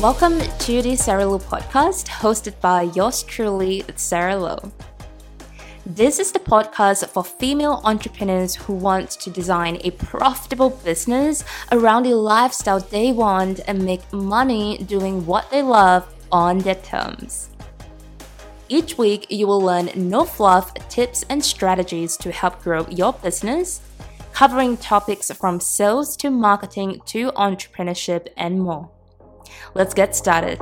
Welcome to the Sarah Low podcast, hosted by yours truly, Sarah Low. This is the podcast for female entrepreneurs who want to design a profitable business around the lifestyle they want and make money doing what they love on their terms. Each week, you will learn no fluff tips and strategies to help grow your business, covering topics from sales to marketing to entrepreneurship and more. Let's get started.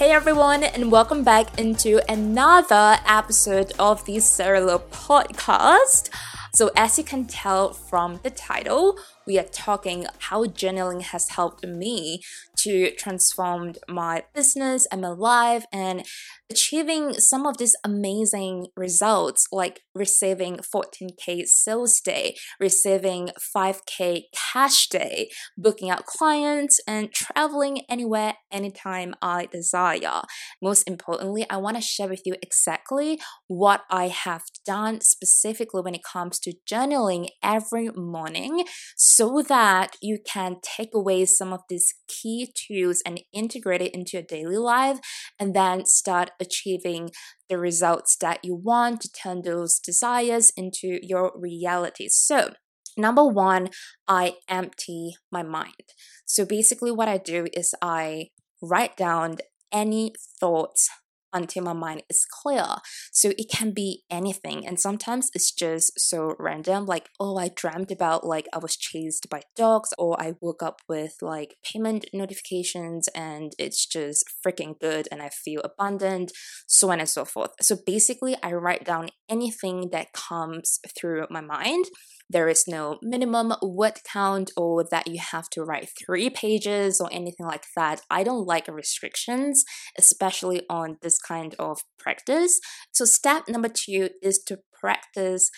Hey everyone, and welcome back into another episode of the Sarah podcast. So, as you can tell from the title, we are talking how journaling has helped me to transform my business and my life and achieving some of these amazing results like receiving 14k sales day receiving 5k cash day booking out clients and traveling anywhere anytime i desire. Most importantly i want to share with you exactly what i have done specifically when it comes to journaling every morning so that you can take away some of these key tools and integrate it into your daily life and then start achieving the results that you want to turn those desires into your reality. So, Number one, I empty my mind. So basically, what I do is I write down any thoughts until my mind is clear. So it can be anything. And sometimes it's just so random, like, oh, I dreamt about like I was chased by dogs, or I woke up with like payment notifications and it's just freaking good and I feel abundant, so on and so forth. So basically, I write down anything that comes through my mind. There is no minimum word count or that you have to write three pages or anything like that. I don't like restrictions, especially on this kind of practice. So, step number two is to practice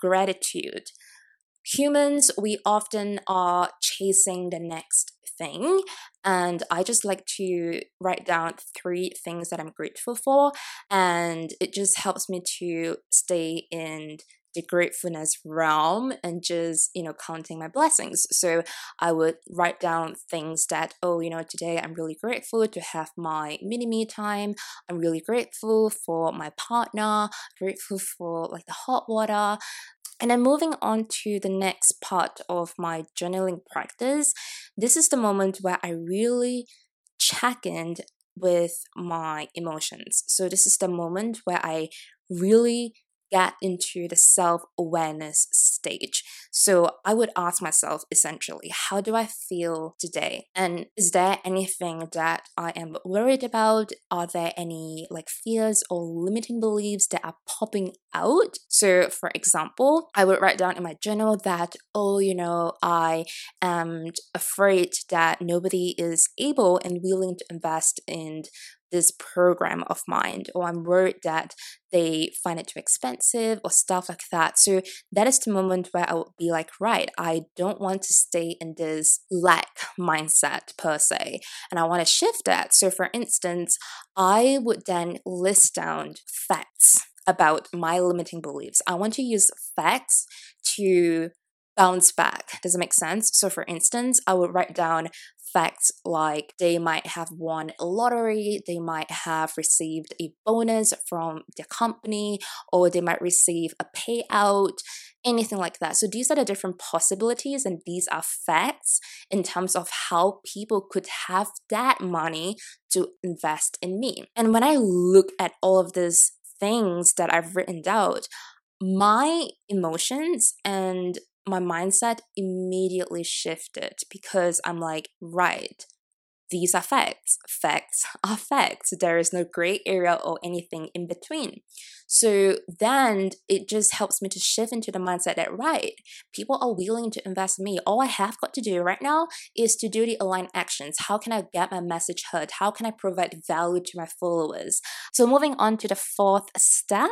gratitude. Humans, we often are chasing the next thing. And I just like to write down three things that I'm grateful for. And it just helps me to stay in the gratefulness realm and just, you know, counting my blessings. So I would write down things that, oh, you know, today I'm really grateful to have my mini me time. I'm really grateful for my partner, grateful for like the hot water. And then moving on to the next part of my journaling practice, this is the moment where I really check in with my emotions. So this is the moment where I really get into the self awareness stage. So I would ask myself essentially, how do I feel today? And is there anything that I am worried about? Are there any like fears or limiting beliefs that are popping out? So, for example, I would write down in my journal that, oh, you know, I am afraid that nobody is able and willing to invest in this program of mine, or I'm worried that they find it too expensive, or stuff like that. So that is the moment where I would be like, right, I don't want to stay in this lack mindset per se, and I want to shift that. So, for instance, I would then list down facts about my limiting beliefs. I want to use facts to bounce back. Does it make sense? So, for instance, I would write down facts like they might have won a lottery, they might have received a bonus from their company, or they might receive a payout, anything like that. So these are the different possibilities, and these are facts in terms of how people could have that money to invest in me. And when I look at all of these things that I've written out, my emotions and my mindset immediately shifted because I'm like, right, these are facts. Facts are facts. There is no gray area or anything in between. So then it just helps me to shift into the mindset that, right, people are willing to invest in me. All I have got to do right now is to do the aligned actions. How can I get my message heard? How can I provide value to my followers? So moving on to the fourth step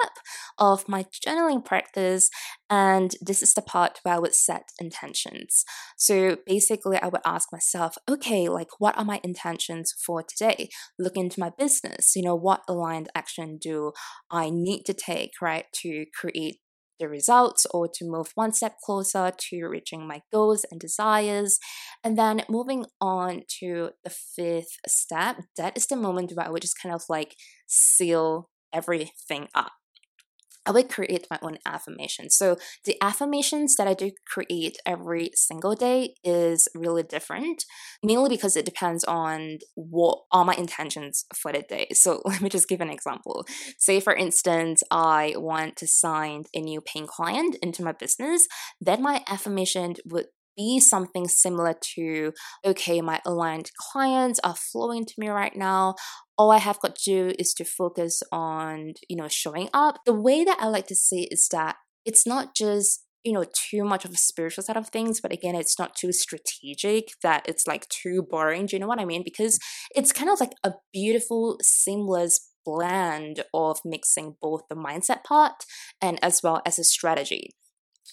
of my journaling practice, and this is the part where I would set intentions. So basically, I would ask myself, okay, like what are my intentions for today? Look into my business. You know, what aligned action do I need to take, right, to create the results or to move one step closer to reaching my goals and desires. And then moving on to the fifth step, that is the moment where I would just kind of like seal everything up. I would create my own affirmations. So the affirmations that I do create every single day is really different, mainly because it depends on what are my intentions for the day. So let me just give an example. Say for instance, I want to sign a new paying client into my business, then my affirmation would be something similar to okay, my aligned clients are flowing to me right now. All I have got to do is to focus on, you know, showing up. The way that I like to see is that it's not just you know too much of a spiritual side of things but again it's not too strategic that it's like too boring do you know what i mean because it's kind of like a beautiful seamless blend of mixing both the mindset part and as well as a strategy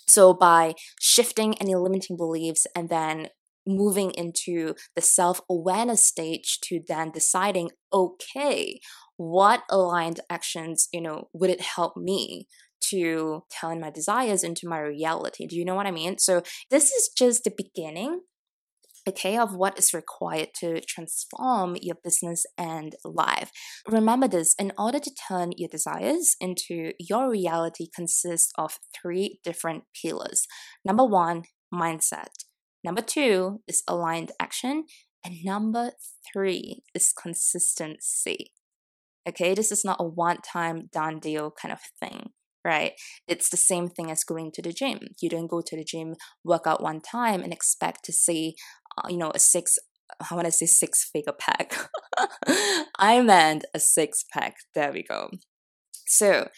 so, by shifting any limiting beliefs and then moving into the self awareness stage to then deciding, okay, what aligned actions, you know, would it help me to turn my desires into my reality? Do you know what I mean? So, this is just the beginning okay, of what is required to transform your business and life. Remember this in order to turn your desires into your reality consists of three different pillars. Number one, mindset. Number two is aligned action. And number three is consistency. Okay, this is not a one time done deal kind of thing right? It's the same thing as going to the gym. You don't go to the gym, work out one time, and expect to see Uh, you know, a six, I want to say six figure pack. I meant a six pack. There we go. So,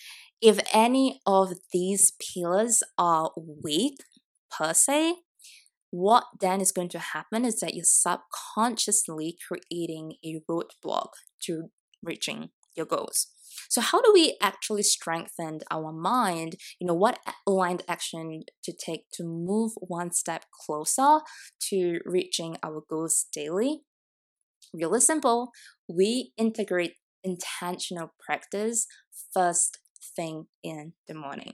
if any of these pillars are weak per se, what then is going to happen is that you're subconsciously creating a roadblock to reaching your goals. So, how do we actually strengthen our mind? You know, what aligned action to take to move one step closer to reaching our goals daily? Really simple. We integrate intentional practice first thing in the morning.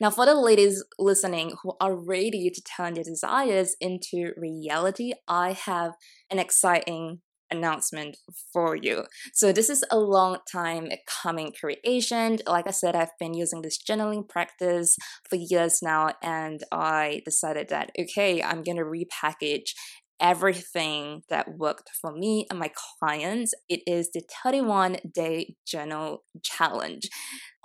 Now, for the ladies listening who are ready to turn their desires into reality, I have an exciting announcement for you. So this is a long time coming creation. Like I said, I've been using this journaling practice for years now, and I decided that okay, I'm gonna repackage everything that worked for me and my clients. It is the 31 day journal challenge.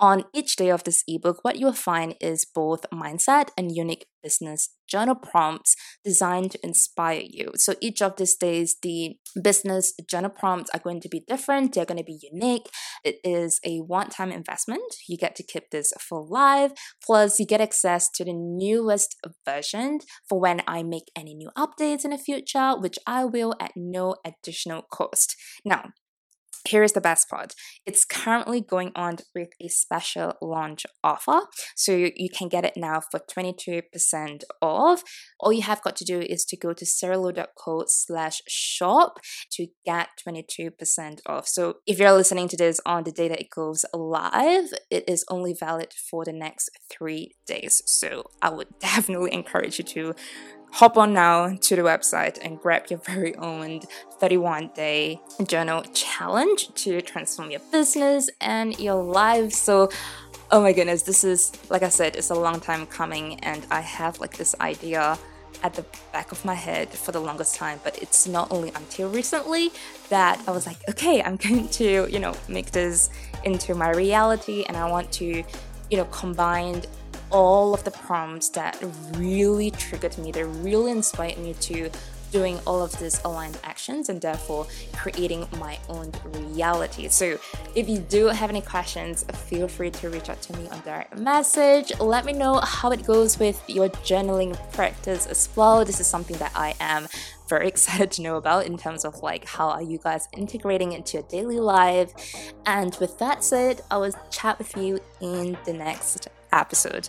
On each day of this ebook, what you'll find is both mindset and unique business journal prompts designed to inspire you. So each of these days, the business journal prompts are going to be different, they're going to be unique. It is a one time investment. You get to keep this for life, plus, you get access to the newest version for when I make any new updates in the future, which I will at no additional cost. Now, Here's the best part. It's currently going on with a special launch offer. So you, can get it now for 22% off. All you have got to do is to go to sarahlow.co slash shop to get 22% off. So if you're listening to this on the day that it goes live, it is only valid for the next three days. So I would definitely encourage you to hop on now to the website and grab your very own 31 day journal challenge to transform your business and your life. So, oh my goodness, this is, like I said, it's a long time coming, and I have like this idea at the back of my head for the longest time but it's not only until recently that i was like okay i'm going to you know make this into my reality and i want to you know combine all of the prompts that really triggered me, that really inspired me to doing all of these aligned actions and therefore creating my own reality. So, if you do have any questions, feel free to reach out to me on direct message. Let me know how it goes with your journaling practice as well. This is something that I am very excited to know about in terms of like how are you guys integrating into your daily life. And with that said, I will chat with you in the next episode.